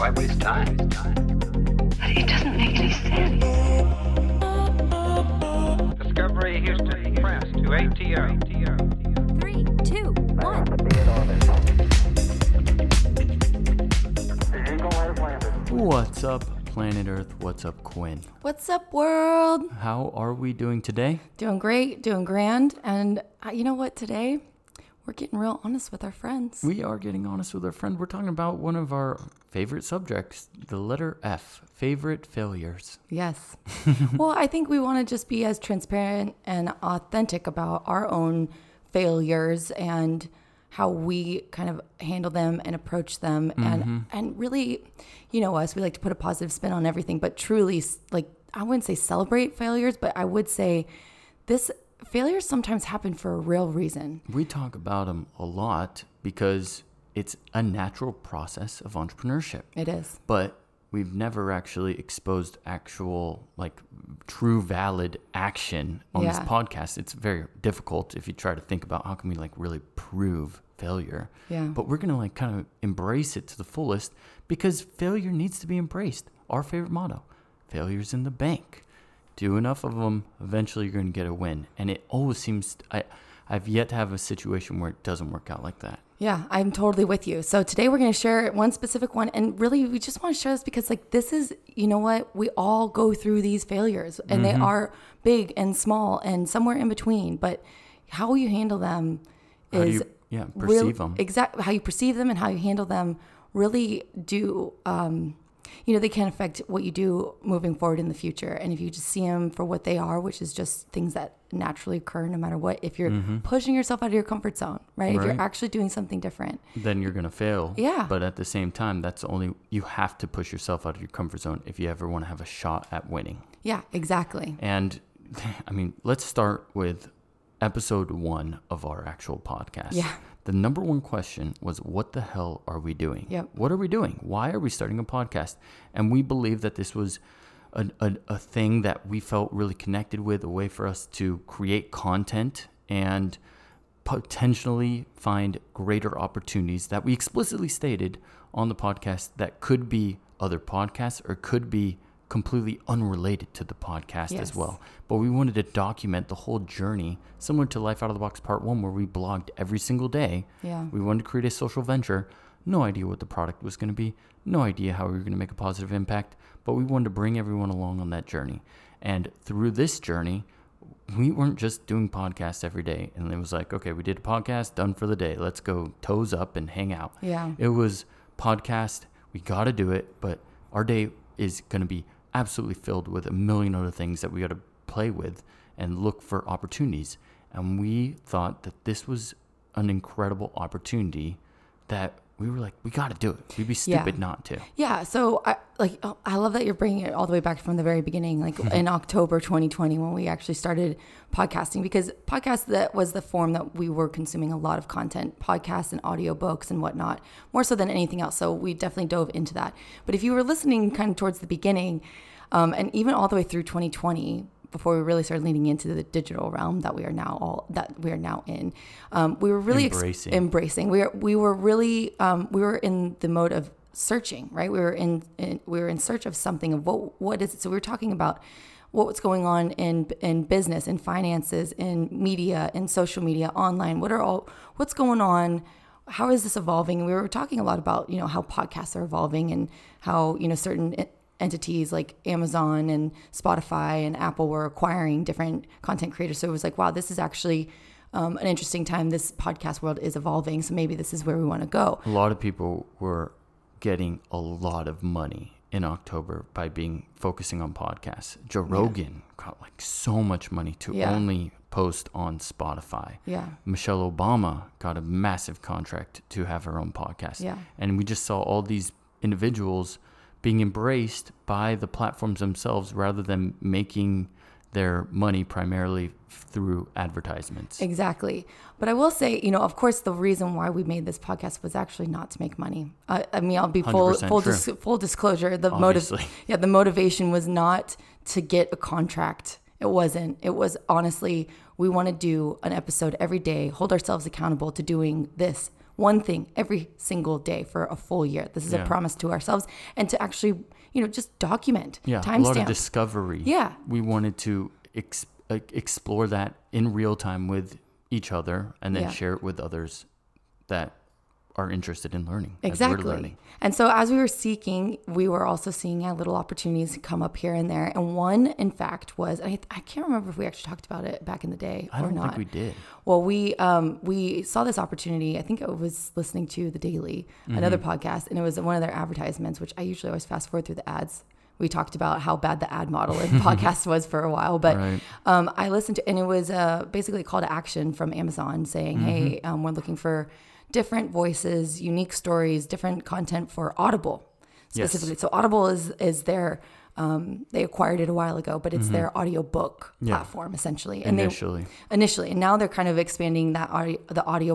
theoretically possible. Why waste time? But it doesn't make any sense. Discovery Houston Press to ATO. Three, two, one. What's up, planet Earth? What's up, Quinn? What's up, world? How are we doing today? Doing great, doing grand. And uh, you know what? Today, we're getting real honest with our friends. We are getting honest with our friend. We're talking about one of our favorite subjects, the letter F, favorite failures. Yes. well, I think we want to just be as transparent and authentic about our own failures and how we kind of handle them and approach them and mm-hmm. and really you know us we like to put a positive spin on everything but truly like I wouldn't say celebrate failures but I would say this failures sometimes happen for a real reason. We talk about them a lot because it's a natural process of entrepreneurship. It is. but we've never actually exposed actual like true valid action on this podcast it's very difficult if you try to think about how can we like really prove failure Yeah. but we're gonna like kind of embrace it to the fullest because failure needs to be embraced our favorite motto failure's in the bank do enough of them eventually you're gonna get a win and it always seems i i've yet to have a situation where it doesn't work out like that Yeah, I'm totally with you. So today we're going to share one specific one. And really, we just want to share this because, like, this is, you know what? We all go through these failures and Mm-hmm. they are big and small and somewhere in between. But how you handle them is you- yeah, perceive 'em. Exactly. How you perceive them and how you handle them really do, um, you know, they can affect what you do moving forward in the future. And if you just see them for what they are, which is just things that naturally occur no matter what, if you're pushing yourself out of your comfort zone, right? If Mm-hmm. You're actually doing something different. then you're gonna fail. Yeah. But at the same time, that's only you have to push yourself out of your comfort zone if you ever want to have a shot at winning. Yeah, exactly. And I mean, let's start with episode one of our actual podcast. Yeah. The number one question was, "What the hell are we doing? Yep. What are we doing? Why are we starting a podcast?" And we believe that this was a, a, a thing that we felt really connected with, a way for us to create content and potentially find greater opportunities that we explicitly stated on the podcast that could be other podcasts or could be completely unrelated to the podcast as well. But we wanted to document the whole journey, similar to Life Out of the Box Part 1, where we blogged every single day. Yeah. We wanted to create a social venture. No idea what the product was going to be, no idea how we were going to make a positive impact, but we wanted to bring everyone along on that journey. And through this journey, we weren't just doing podcasts every day and it was like okay we did a podcast done for the day let's go toes up and hang out Yeah. it was podcast we got to do it but our day is going to be absolutely filled with a million other things that we got to play with and look for opportunities. And we thought that this was an incredible opportunity that we were like we got to do it we'd be Yeah. stupid not to Yeah. So I like oh, I love that you're bringing it all the way back from the very beginning, like in October 2020 when we actually started podcasting because podcast that was the form that we were consuming a lot of content, podcasts and audiobooks and whatnot, more so than anything else. So we definitely dove into that. But if you were listening kind of towards the beginning, um, and even all the way through 2020 before we really started leaning into the digital realm that we are now all that we are now in um, we were really ex- Embracing. embracing. We were we were really um, we were in the mode of searching right? We were in, in we were in search of something of what what is it? So we were talking about what's going on in in business in finances in media in social media online. What are all what's going on? How is this evolving? We were talking a lot about you know how podcasts are evolving and how you know certain entities like Amazon and Spotify and Apple were acquiring different content creators. So it was like, wow, this is actually um, an interesting time. This podcast world is evolving. So maybe this is where we want to go. a lot of people were getting a lot of money in October by being focusing on podcasts. Joe Rogan got like so much money to Yeah. only post on Spotify. Yeah. Michelle Obama got a massive contract to have her own podcast. Yeah. And we just saw all these individuals being embraced by the platforms themselves rather than making their money primarily through advertisements. Exactly. But I will say, you know, of course, the reason why we made this podcast was actually not to make money. I, I mean, I'll be full full dis- full disclosure. The motive, yeah, the motivation was not to get a contract. It wasn't. It was honestly, we want to do an episode every day, hold ourselves accountable to doing this one thing every single day for a full year. This is Yeah. a promise to ourselves and to actually, you know, just document Yeah, a lot of discovery. Yeah. we wanted to ex- explore that in real time with each other, and then Yeah. share it with others that are interested in learning. Exactly. learning. And so as we were seeking, we were also seeing yeah, little opportunities come up here and there. And one, in fact, was I, I can't remember if we actually talked about it back in the day I or don't think we did. Well, we um, we saw this opportunity. I think I was listening to the Daily, another Mm-hmm. podcast, and it was one of their advertisements, which I usually always fast forward through the ads. We talked about how bad the ad model in podcast was for a while, but Right. um, I listened to, and it was uh, basically a call to action from Amazon saying, Mm-hmm. "Hey, um, we're looking for different voices, unique stories, different content for Audible Yes. specifically." So Audible is is their um, they acquired it a while ago, but it's their audiobook Mm-hmm. Yeah. platform essentially. And they, Initially, initially, and now they're kind of expanding that audio, the audio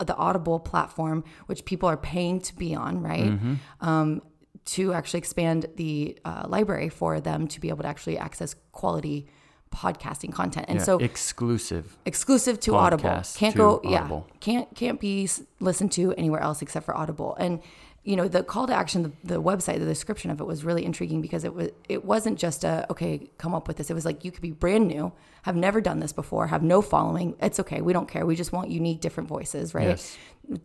the Audible platform, which people are paying to be on, right? Mm-hmm. Um, to actually expand the uh, library for them to be able to actually access quality podcasting content, and yeah, so exclusive. exclusive to Audible. Can't to go, Audible. yeah, can't can't be listened to anywhere else except for Audible. And you know, the call to action, the, the website, the description of it was really intriguing because it was it wasn't just a okay, come up with this. It was like you could be brand new, have never done this before, have no following. It's okay, we don't care. We just want unique, different voices, right? Yes.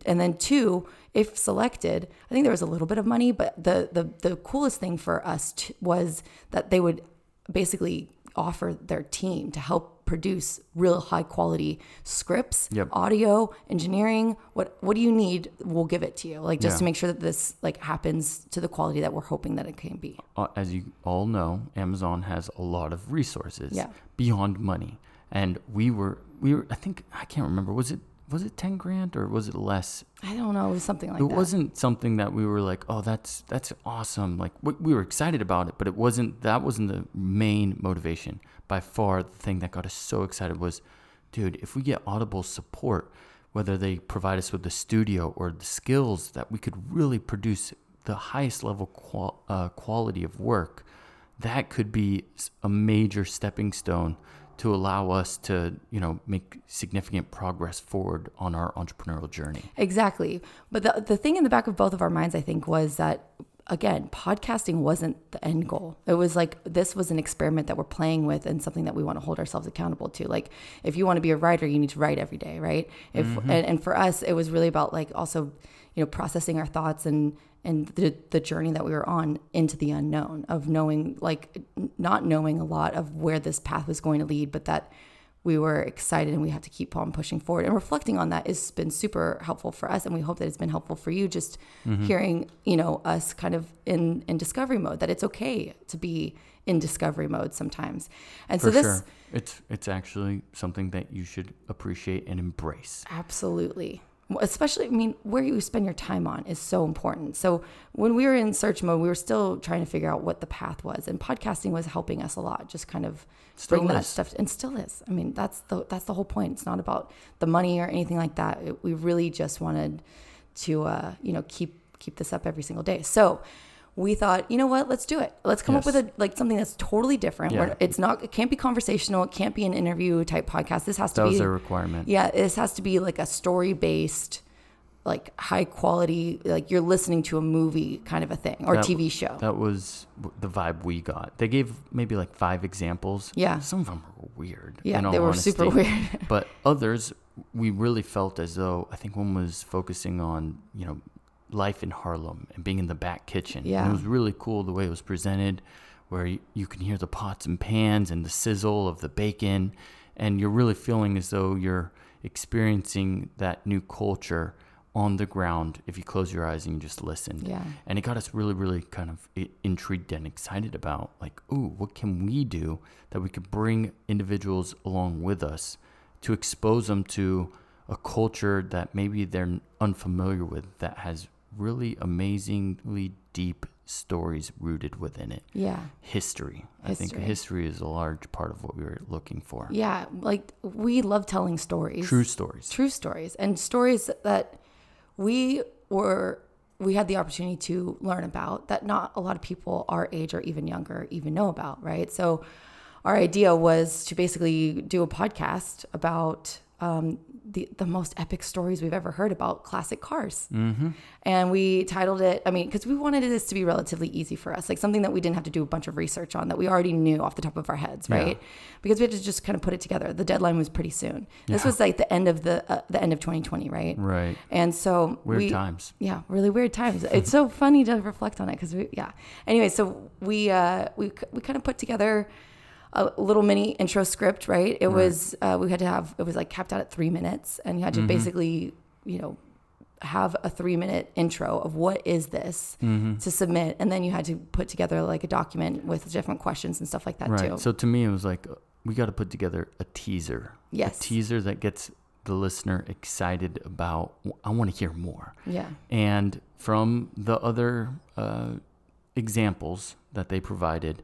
And then two, if selected, I think there was a little bit of money, but the the the coolest thing for us t- was that they would basically offer their team to help produce real high quality scripts, Yep. audio, engineering. What what do you need? We'll give it to you. Like just Yeah. to make sure that this like happens to the quality that we're hoping that it can be. uh, as you all know, Amazon has a lot of resources Yeah. beyond money, and we were we were I think I can't remember was it was it ten grand or was it less? I don't know, it was something like it that. wasn't something that we were like, oh, that's that's awesome. Like we, we were excited about it, but it wasn't. That wasn't the main motivation. By far, the thing that got us so excited was, dude, if we get Audible support, whether they provide us with the studio or the skills that we could really produce the highest level qual- uh, quality of work, that could be a major stepping stone to allow us to, you know, make significant progress forward on our entrepreneurial journey. Exactly. But the, the thing in the back of both of our minds, I think, was that, again, podcasting wasn't the end goal. It was like this was an experiment that we're playing with and something that we want to hold ourselves accountable to. Like, if you want to be a writer, you need to write every day, right? If mm-hmm. and, and for us, it was really about like also, you know, processing our thoughts and and the, the journey that we were on into the unknown of knowing like not knowing a lot of where this path was going to lead but that we were excited and we had to keep on pushing forward and reflecting on that has been super helpful for us and we hope that it's been helpful for you just Mm-hmm. hearing you know us kind of in in discovery mode that it's okay to be in discovery mode sometimes and For so this sure. It's it's actually something that you should appreciate and embrace. Absolutely. Especially, I mean, where you spend your time on is so important. So, when we were in search mode, we were still trying to figure out what the path was, and podcasting was helping us a lot. Just kind of Still bring that is. stuff, and still is. I mean, that's the that's the whole point. It's not about the money or anything like that. It- we really just wanted to, uh, you know, keep keep this up every single day. So, we thought, you know what? Let's do it. Let's come up with a like something that's totally different. Yeah. It's not. It can't be conversational. It can't be an interview type podcast. This has to That be was a requirement. yeah, this has to be like a story based, like high quality, like you're listening to a movie kind of a thing or That- TV show. That was the vibe we got. They gave maybe like five examples. Yeah. Some of them were weird. Yeah, they were super weird. but others, we really felt as though I think one was focusing on you know life in Harlem and being in the back kitchen. Yeah. and it was really cool the way it was presented, where you, you can hear the pots and pans and the sizzle of the bacon, and you're really feeling as though you're experiencing that new culture on the ground if you close your eyes and you just listen. Yeah. And it got us really, really kind of intrigued and excited about like, ooh, what can we do that we could bring individuals along with us to expose them to a culture that maybe they're unfamiliar with that has really amazingly deep stories rooted within it. yeah. History. I think History. history is a large part of what we were looking for. Yeah. Like we love telling stories. True stories. True stories. And stories that we were we had the opportunity to learn about that not a lot of people our age or even younger even know about, right? So our idea was to basically do a podcast about um, the, the most epic stories we've ever heard about classic cars. Mm-hmm. And we titled it, I mean, because we wanted this to be relatively easy for us, like something that we didn't have to do a bunch of research on that we already knew off the top of our heads, right? Because we had to just kind of put it together. The deadline was pretty soon. This was like the end of the uh, the end of 2020, right? Right. And so Weird we, times. Yeah, really weird times. it's so funny to reflect on it because we, yeah. Anyway, so we uh, we we kind of put together a little mini intro script, right? It was uh, we had to have it was like capped out at three minutes, and you had to basically you know have a three minute intro of what is this to submit, and then you had to put together like a document with different questions and stuff like that Right. too. So to me, it was like we got to put together a teaser. Yes. A teaser that gets the listener excited about. I want to hear more. yeah, And from the other uh, examples that they provided,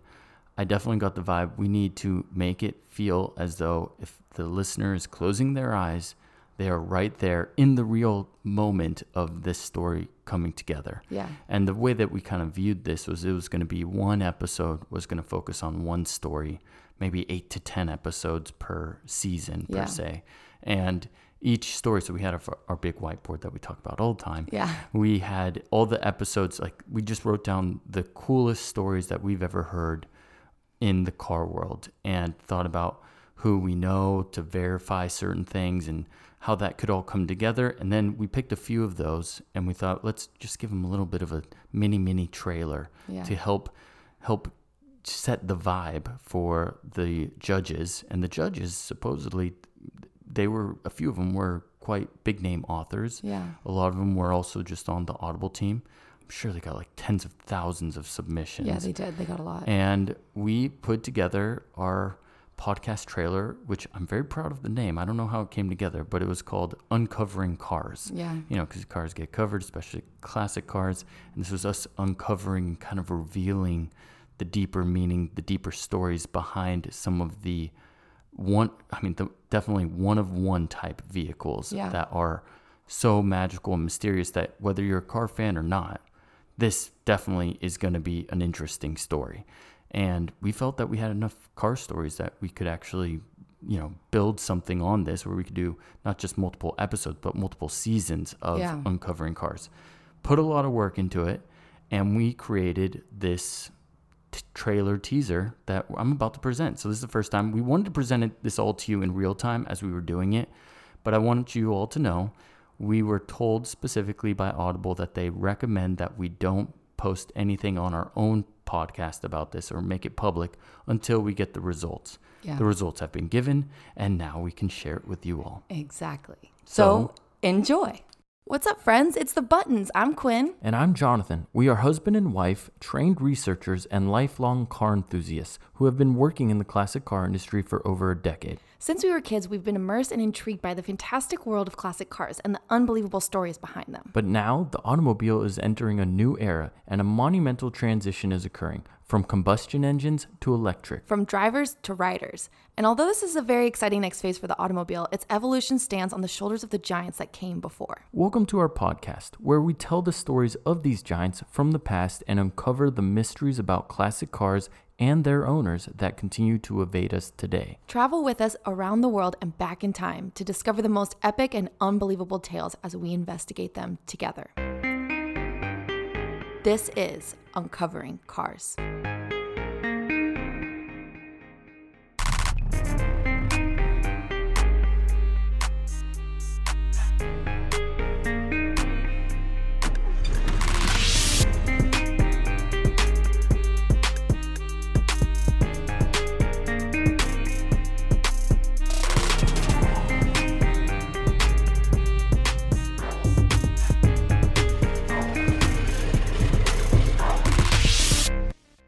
I definitely got the vibe we need to make it feel as though if the listener is closing their eyes, they are right there in the real moment of this story coming together. yeah, And the way that we kind of viewed this was it was going to be one episode was going to focus on one story, maybe eight to 10 episodes per season, per Yeah. se. And each story, so we had our, our big whiteboard that we talk about all the time. yeah, We had all the episodes, like we just wrote down the coolest stories that we've ever heard in the car world and thought about who we know to verify certain things and how that could all come together. And then we picked a few of those and we thought, let's just give them a little bit of a mini, mini trailer Yeah. to help help set the vibe for the judges. And the judges supposedly they were a few of them were quite big name authors. yeah, A lot of them were also just on the Audible team. Sure they got like tens of thousands of submissions. yeah. They did. They got a lot. And we put together our podcast trailer, which I'm very proud of the name. I don't know how it came together, but it was called Uncovering Cars. Yeah. You know, because cars get covered, especially classic cars. And this was us uncovering, kind of revealing the deeper meaning, the deeper stories behind some of the one, I mean, the, definitely one of one type vehicles Yeah. that are so magical and mysterious that whether you're a car fan or not, this definitely is going to be an interesting story. And we felt that we had enough car stories that we could actually, you know, build something on this where we could do not just multiple episodes, but multiple seasons of Yeah. uncovering cars. Put a lot of work into it, and we created this t- trailer teaser that I'm about to present. So this is the first time we wanted to present it, this all to you in real time as we were doing it, but I want you all to know we were told specifically by Audible that they recommend that we don't post anything on our own podcast about this or make it public until we get the results. Yeah. The results have been given, and now we can share it with you all. Exactly. So- So, enjoy. What's up, friends? It's the Buttons. I'm Quinn. And I'm Jonathan. We are husband and wife, trained researchers, and lifelong car enthusiasts who have been working in the classic car industry for over a decade. Since we were kids, we've been immersed and intrigued by the fantastic world of classic cars and the unbelievable stories behind them. But now the automobile is entering a new era and a monumental transition is occurring from combustion engines to electric. From drivers to riders. And although this is a very exciting next phase for the automobile, its evolution stands on the shoulders of the giants that came before. Welcome to our podcast, where we tell the stories of these giants from the past and uncover the mysteries about classic cars and their owners that continue to evade us today. Travel with us around the world and back in time to discover the most epic and unbelievable tales as we investigate them together. This is Uncovering Cars.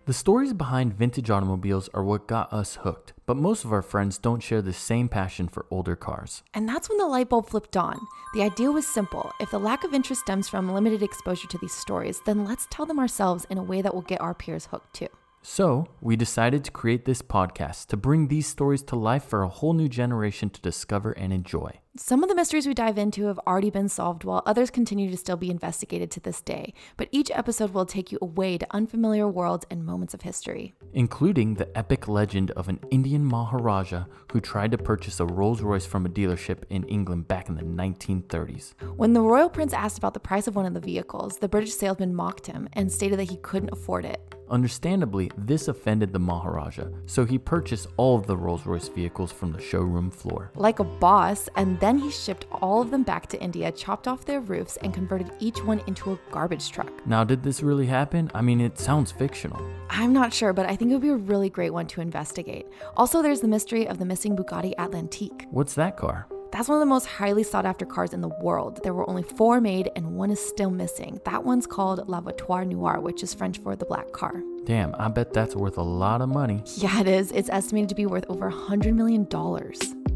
The stories behind vintage automobiles are what got us hooked, but most of our friends don't share the same passion for older cars. And that's when the light bulb flipped on. The idea was simple. If the lack of interest stems from limited exposure to these stories, then let's tell them ourselves in a way that will get our peers hooked too. So, we decided to create this podcast to bring these stories to life for a whole new generation to discover and enjoy. Some of the mysteries we dive into have already been solved, while others continue to still be investigated to this day. But each episode will take you away to unfamiliar worlds and moments of history. including the epic legend of an Indian Maharaja who tried to purchase a Rolls Royce from a dealership in England back in the 1930s. When the royal prince asked about the price of one of the vehicles, the British salesman mocked him and stated that he couldn't afford it. Understandably, this offended the Maharaja, so he purchased all of the Rolls Royce vehicles from the showroom floor. Like a boss, and then he shipped all of them back to India, chopped off their roofs, and converted each one into a garbage truck. Now, did this really happen? I mean, it sounds fictional. I'm not sure, but I think it would be a really great one to investigate. Also, there's the mystery of the missing Bugatti Atlantique. What's that car? That's one of the most highly sought after cars in the world. There were only four made, and one is still missing. That one's called La Voiture Noire, which is French for the black car. Damn, I bet that's worth a lot of money. Yeah, it is. It's estimated to be worth over $100 million.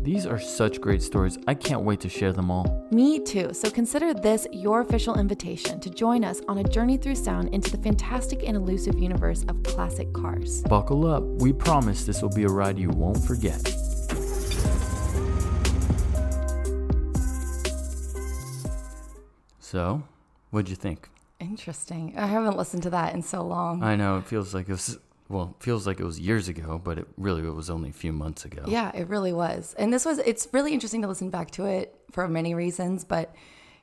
These are such great stories. I can't wait to share them all. Me too. So consider this your official invitation to join us on a journey through sound into the fantastic and elusive universe of classic cars. Buckle up. We promise this will be a ride you won't forget. So, what'd you think? Interesting. I haven't listened to that in so long. I know it feels like it was well, it feels like it was years ago, but it really it was only a few months ago. Yeah, it really was. And this was, it's really interesting to listen back to it for many reasons, but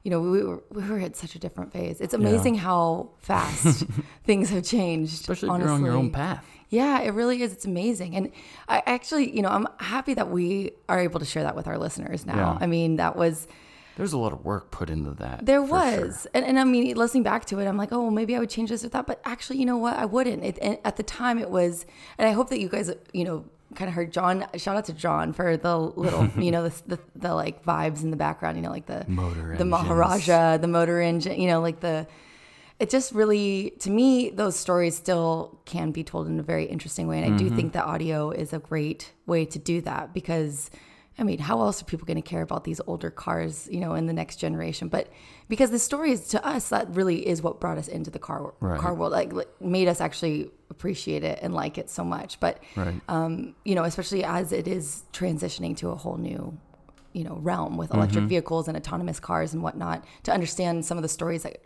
you know, we were, we were at such a different phase. It's amazing how fast things have changed. Especially if you're on your own path. Yeah, it really is. It's amazing. And I actually, you know, I'm happy that we are able to share that with our listeners now. Yeah. I mean, that was, There's a lot of work put into that. there for sure. was. And, and I mean, listening back to it, I'm like, oh, well, maybe I would change this or that. But actually, you know what? I wouldn't. It, and at the time, it was, and I hope that you guys, you know, kind of heard John. Shout out to John for the little, you know, the, the, the like vibes in the background, you know, like the Motor the engines. Maharaja, the motor engine, you know, like the, it just really, to me, those stories still can be told in a very interesting way. And I Mm-hmm. do think that audio is a great way to do that because, I mean, how else are people going to care about these older cars, you know, in the next generation? But because the story is to us, that really is what brought us into the car Right. car world, like made us actually appreciate it and like it so much. But, Right. um, you know, especially as it is transitioning to a whole new, you know, realm with electric Mm-hmm. vehicles and autonomous cars and whatnot, to understand some of the stories that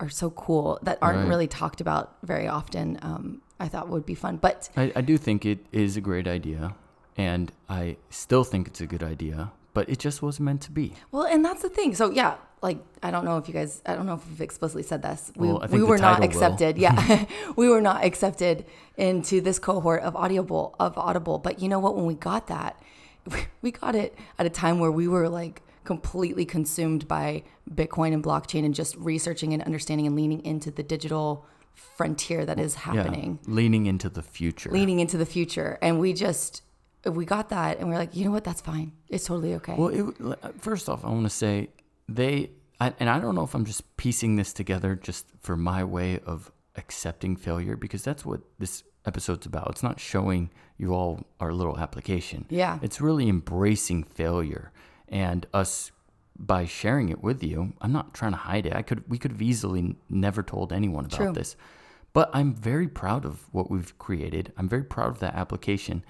are so cool that aren't Right. really talked about very often, um, I thought would be fun. But I, I do think it is a great idea, and I still think it's a good idea, but it just wasn't meant to be. well, and that's the thing. So yeah, like I don't know if you guys, I don't know if we've explicitly said this. We, Well, we were not accepted. Yeah, we were not accepted into this cohort of Audible of Audible. But you know what? When we got that, we got it at a time where we were like completely consumed by Bitcoin and blockchain and just researching and understanding and leaning into the digital frontier that is happening Yeah, leaning into the future. leaning into the future and we just we got that and we're like you know what that's fine it's totally okay Well, it, uh, first off, I want to say they, I, and I don't know if I'm just piecing this together just for my way of accepting failure because that's what this episode's about. It's not showing you all our little application. Yeah. It's really embracing failure and us by sharing it with you. I'm not trying to hide it. I could, we could have easily never told anyone about True. this, but I'm very proud of what we've created. I'm very proud of that application.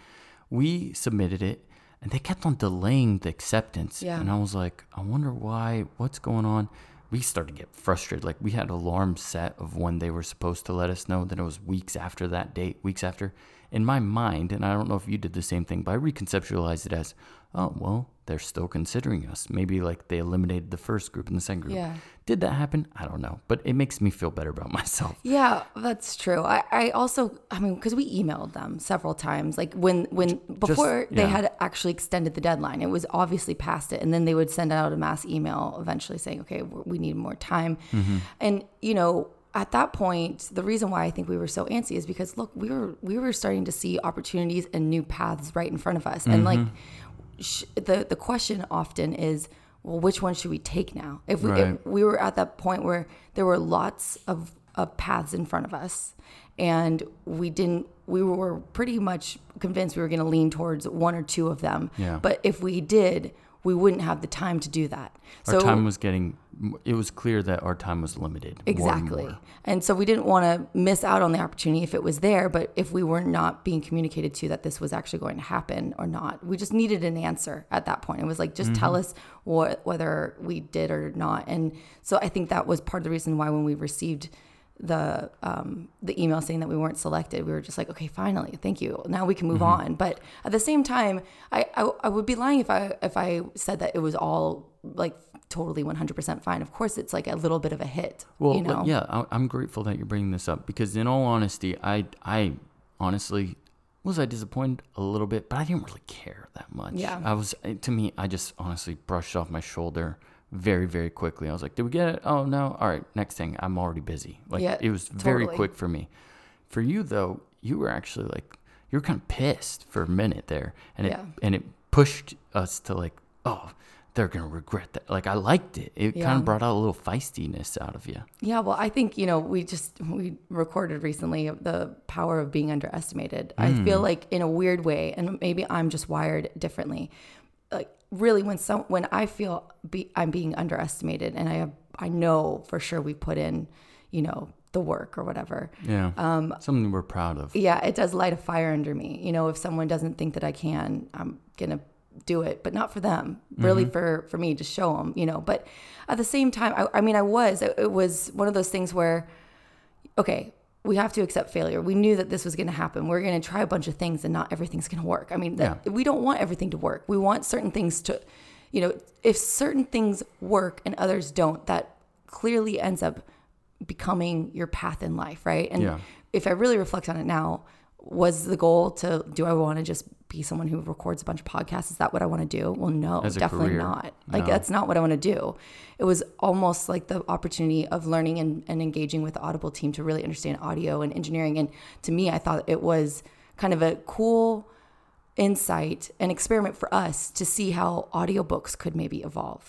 We submitted it and they kept on delaying the acceptance. Yeah. And I was like, I wonder why, what's going on? We started to get frustrated. Like we had alarms set of when they were supposed to let us know. Then it was weeks after that date, weeks after. In my mind, and I don't know if you did the same thing, but I reconceptualized it as, oh, well, they're still considering us. Maybe like they eliminated the first group and the second group. Yeah. Did that happen? I don't know. But it makes me feel better about myself. yeah that's true i, I also i mean because we emailed them several times like when when before they yeah. had actually extended the deadline it was obviously past it and then they would send out a mass email eventually saying okay we we need more time mm-hmm. and you know at that point the reason why i think we were so antsy is because look we were we were starting to see opportunities and new paths right in front of us and like mm-hmm. Sh- the the question often is well which one should we take now if we, Right. if we were at that point where there were lots of, of paths in front of us and we didn't we were pretty much convinced we were going to lean towards one or two of them Yeah. but if we did we wouldn't have the time to do that. Our time was getting. It was clear that our time was limited. more and Exactly. And so we didn't want to miss out on the opportunity if it was there, but if we were not being communicated to that this was actually going to happen or not, we just needed an answer at that point. It was like, just tell Mm-hmm. us what, whether we did or not. And so I think that was part of the reason why when we received the um, the email saying that we weren't selected, we were just like, okay, finally, thank you. Now we can move Mm-hmm. on. But at the same time, I, I I would be lying if I if I said that it was all like totally 100% fine. Of course, it's like a little bit of a hit. Well, you know? yeah, I, I'm grateful that you're bringing this up because, in all honesty, I, I honestly was I disappointed a little bit, but I didn't really care that much. Yeah. I was eh, to me, I just honestly brushed off my shoulder very, very quickly. I was like, "Did we get it? Oh no! All right, next thing. I'm already busy." Like Yeah, it was very totally. quick for me. For you though, you were actually like you were kind of pissed for a minute there, and it Yeah. and it pushed us to like, oh. They're gonna regret that. Like I liked it. It kind of brought out a little feistiness out of you. Yeah, well, I think you know we just we recorded recently the power of being underestimated. I feel like in a weird way, and maybe I'm just wired differently. Like really, when some when I feel be, I'm being underestimated, and I have I know for sure we put in, you know, the work or whatever. Yeah. Um, Something we're proud of. Yeah, it does light a fire under me. You know, if someone doesn't think that I can, I'm gonna do it, but not for them. Really, mm-hmm. for for me to show them. You know, but at the same time, I, I mean, I was. It, it was one of those things where, okay, we have to accept failure. We knew that this was going to happen. We're going to try a bunch of things, and not everything's going to work. I mean, that, we don't want everything to work. We want certain things to, you know, if certain things work and others don't, that clearly ends up becoming your path in life, right? And Yeah. if I really reflect on it now, was the goal to do I want to just be someone who records a bunch of podcasts? Is that what I want to do? Well, no, definitely career, not. Like no. that's not what I want to do. It was almost like the opportunity of learning and, and engaging with the Audible team to really understand audio and engineering. And to me, I thought it was kind of a cool insight and experiment for us to see how audiobooks could maybe evolve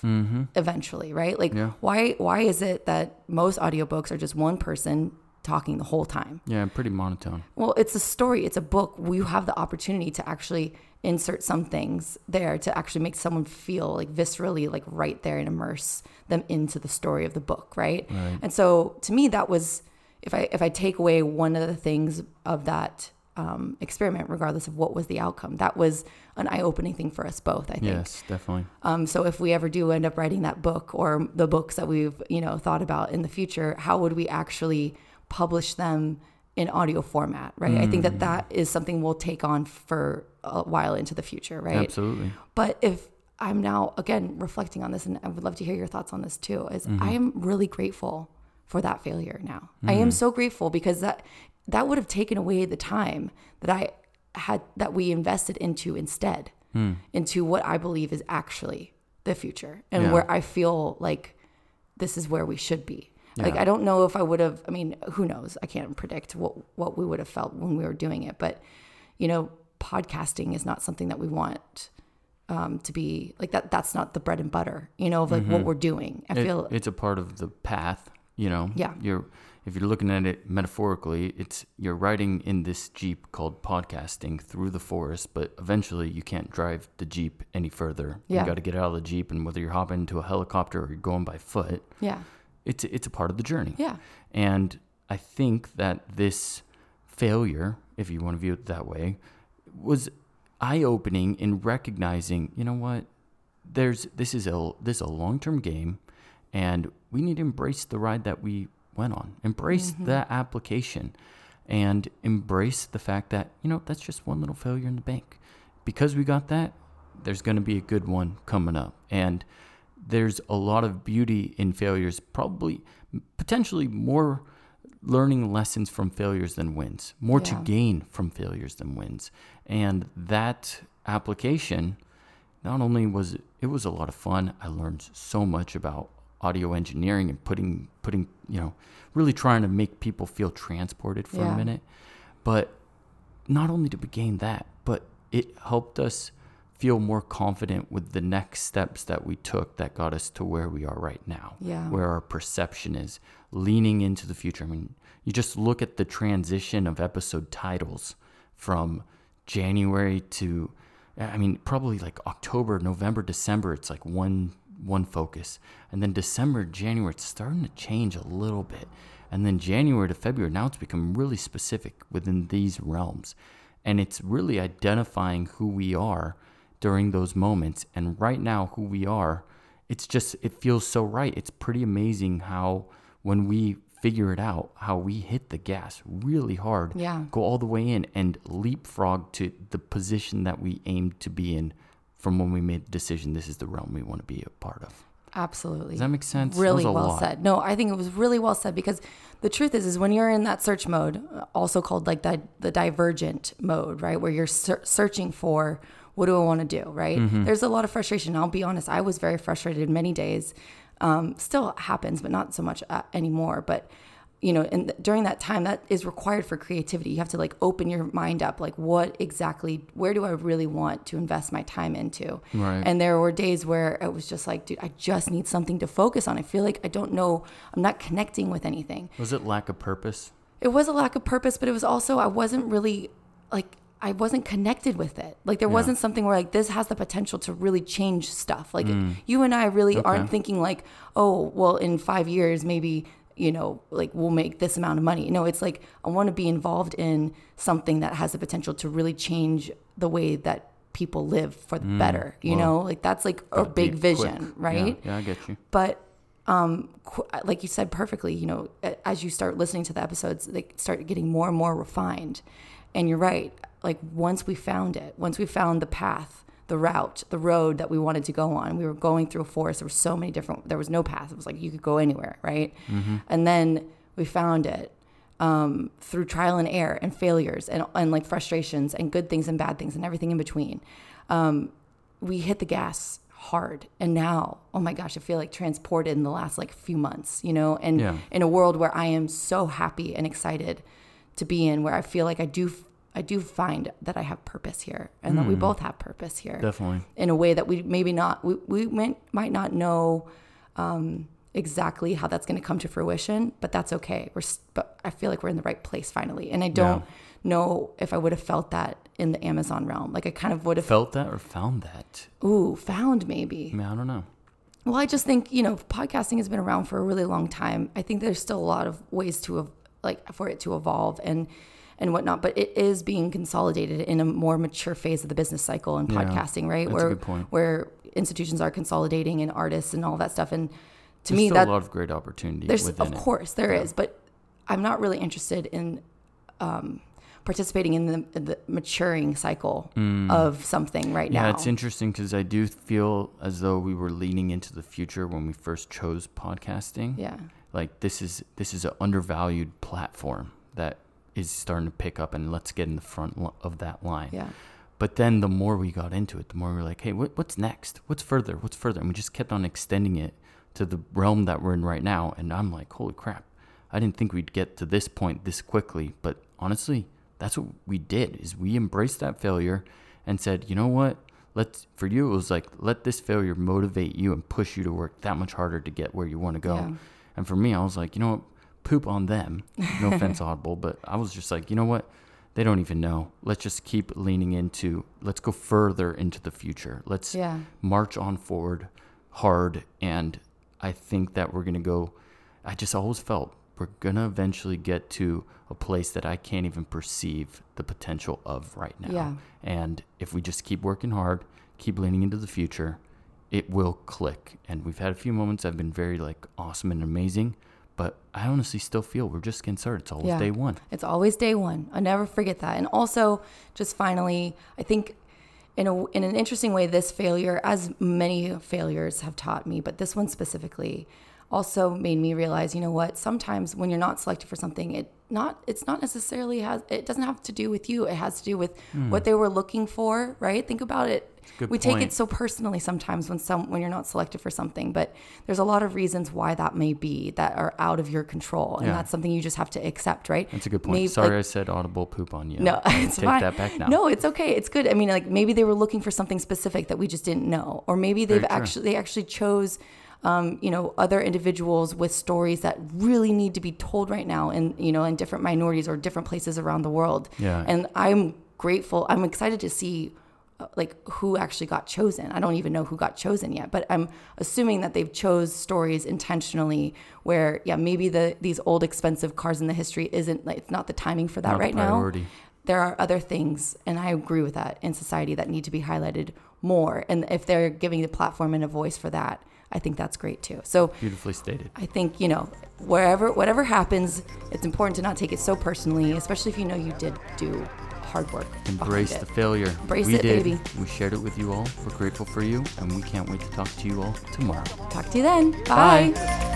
eventually, right? Like Mm-hmm. Yeah. why why is it that most audiobooks are just one person talking the whole time? Yeah, pretty monotone. Well, it's a story, it's a book. You have the opportunity to actually insert some things there to actually make someone feel like viscerally like right there and immerse them into the story of the book, right? Right. And so to me that was if I if I take away one of the things of that um, experiment, regardless of what was the outcome, that was an eye-opening thing for us both. I think. Yes, definitely. Um, so if we ever do end up writing that book or the books that we've you know thought about in the future, how would we actually publish them in audio format? Right. I think that mm. that is something we'll take on for a while into the future. Right. Absolutely. But if I'm now again reflecting on this, and I would love to hear your thoughts on this too, is mm-hmm. I am really grateful for that failure now. I am mm. so grateful because that that would have taken away the time that I had that we invested into instead, hmm. into what I believe is actually the future and Yeah. where I feel like this is where we should be. Like I don't know if I would have. I mean, who knows? I can't predict what what we would have felt when we were doing it. But you know, podcasting is not something that we want um, to be like that. That's not the bread and butter. You know, of like what we're doing. I Mm-hmm. It- feel it's a part of the path, you know. Yeah. You're if you're looking at it metaphorically, it's you're riding in this Jeep called podcasting through the forest, but eventually you can't drive the Jeep any further. Yeah. You got to get out of the Jeep and whether you're hopping into a helicopter or you're going by foot, yeah, it's it's a part of the journey. yeah, And I think that this failure, if you want to view it that way, was eye opening in recognizing, you know what, there's this is a this is a long term game and we need to embrace the ride that we went on. Embrace mm-hmm. that application and embrace the fact that, you know, that's just one little failure in the bank. Because we got that, there's going to be a good one coming up. And there's a lot of beauty in failures, probably potentially more learning lessons from failures than wins, more to gain from failures than wins. And that application not only was it, it was a lot of fun, I learned so much about audio engineering and putting putting, you know, really trying to make people feel transported for Yeah. a minute. But not only did we gain that, but it helped us feel more confident with the next steps that we took that got us to where we are right now. Yeah. Where our perception is leaning into the future. I mean, you just look at the transition of episode titles from January to I mean, probably like October, November, December, it's like one one focus. And then December, January, it's starting to change a little bit. And then January to February, now it's become really specific within these realms. And it's really identifying who we are during those moments. And right now, who we are, it's just, it feels so right. It's pretty amazing how when we figure it out, how we hit the gas really hard, Yeah. go all the way in and leapfrog to the position that we aimed to be in from when we made the decision this is the realm we want to be a part of. Absolutely. Does that make sense? Really well lot. said. No, I think it was really well said because the truth is, is when you're in that search mode, also called like the the divergent mode, right, where you're ser- searching for what do I want to do, right? Mm-hmm. There's a lot of frustration. I'll be honest, I was very frustrated many days. Um, still happens, but not so much uh, anymore. But you know, and during that time, that is required for creativity. You have to like open your mind up, like what exactly, where do I really want to invest my time into? Right. And there were days where it was just like, dude, I just need something to focus on. I feel like I don't know, I'm not connecting with anything. Was it lack of purpose? It was a lack of purpose, but it was also, I wasn't really like, I wasn't connected with it. Like there wasn't something where like this has the potential to really change stuff. Like you and I really aren't thinking like, oh, well, in five years maybe you know like we'll make this amount of money. No, it's like I want to be involved in something that has the potential to really change the way that people live for the better. You know, like that's like a big quick. vision, right? Yeah, yeah, I get you. but um qu- like you said perfectly you know as you start listening to the episodes they start getting more and more refined and you're right like once we found it once we found the path the route the road that we wanted to go on we were going through a forest there were so many different there was no path. It was like you could go anywhere right? And then we found it um, through trial and error and failures and, and like frustrations and good things and bad things and everything in between. Um, we hit the gas hard. And now oh my gosh i feel like transported in the last like few months you know? And Yeah. in a world where i am so happy and excited to be in where i feel like i do i do find that i have purpose here and that we both have purpose here Definitely. in a way that we maybe not we, we might, might not know um, exactly how that's going to come to fruition but that's okay we're but i feel like we're in the right place finally and i don't know if i would have felt that in the amazon realm like i kind of would have Felt that or found that? ooh found maybe I mean, I don't know. well, I just think you know podcasting has been around for a really long time. I think there's still a lot of ways to like for it to evolve and and whatnot, but it is being consolidated in a more mature phase of the business cycle in Yeah, podcasting, right? that's a where good point. where institutions are consolidating and artists and all that stuff. And to There's me, still that a lot of great opportunity there's of course there is, but I'm not really interested in um, participating in the, the maturing cycle of something right Mm. Yeah, now. it's interesting because I do feel as though we were leaning into the future when we first chose podcasting. yeah. Like this is this is an undervalued platform that is starting to pick up, and let's get in the front of that line. Yeah. But then the more we got into it, the more we were like, hey, what, what's next? What's further? What's further? And we just kept on extending it to the realm that we're in right now. And I'm like, holy crap. I didn't think we'd get to this point this quickly. But honestly, that's what we did is we embraced that failure and said, you know what? Let's for you it was like let this failure motivate you and push you to work that much harder to get where you want to go. Yeah. And for me, I was like, you know what? Poop on them. No offense, Audible, but I was just like, you know what? They don't even know. Let's just keep leaning into. Let's go further into the future. Let's Yeah. march on forward hard. And I think that we're gonna go. I just always felt we're gonna eventually get to a place that I can't even perceive the potential of right now. Yeah. And if we just keep working hard, keep leaning into the future, it will click. And we've had a few moments that have been very like awesome and amazing, but I honestly still feel we're just getting started. It's always Yeah. day one. It's always day one. I'll never forget that. And also, just finally, I think in a in an interesting way, this failure, as many failures have taught me, but this one specifically, also made me realize, you know what? Sometimes when you're not selected for something, it not it's not necessarily has it doesn't have to do with you. It has to do with hmm. what they were looking for, right? Think about it. We take it so personally sometimes when some when you're not selected for something, but there's a lot of reasons why that may be that are out of your control, and Yeah. that's something you just have to accept, right? That's a good point. Maybe, Sorry, like- I said audible poop on you. no, it's take fine. that back now. No, it's okay. It's good. I mean, like maybe they were looking for something specific that we just didn't know, or maybe they've actually they actually chose, um, you know, other individuals with stories that really need to be told right now, in you know, in different minorities or different places around the world. Yeah. And I'm grateful. I'm excited to see uh, like who actually got chosen. I don't even know who got chosen yet, but I'm assuming that they've chose stories intentionally where yeah, maybe the these old expensive cars in the history isn't like it's not the timing for that Not right now. There are other things and I agree with that in society that need to be highlighted more and if they're giving the platform and a voice for that, I think that's great too. So Beautifully stated. I think, you know, wherever whatever happens, it's important to not take it so personally, especially if you know you did do hard work. Embrace the failure. Embrace we it, did. baby. We shared it with you all. We're grateful for you, and we can't wait to talk to you all tomorrow. Talk to you then. Bye. Bye.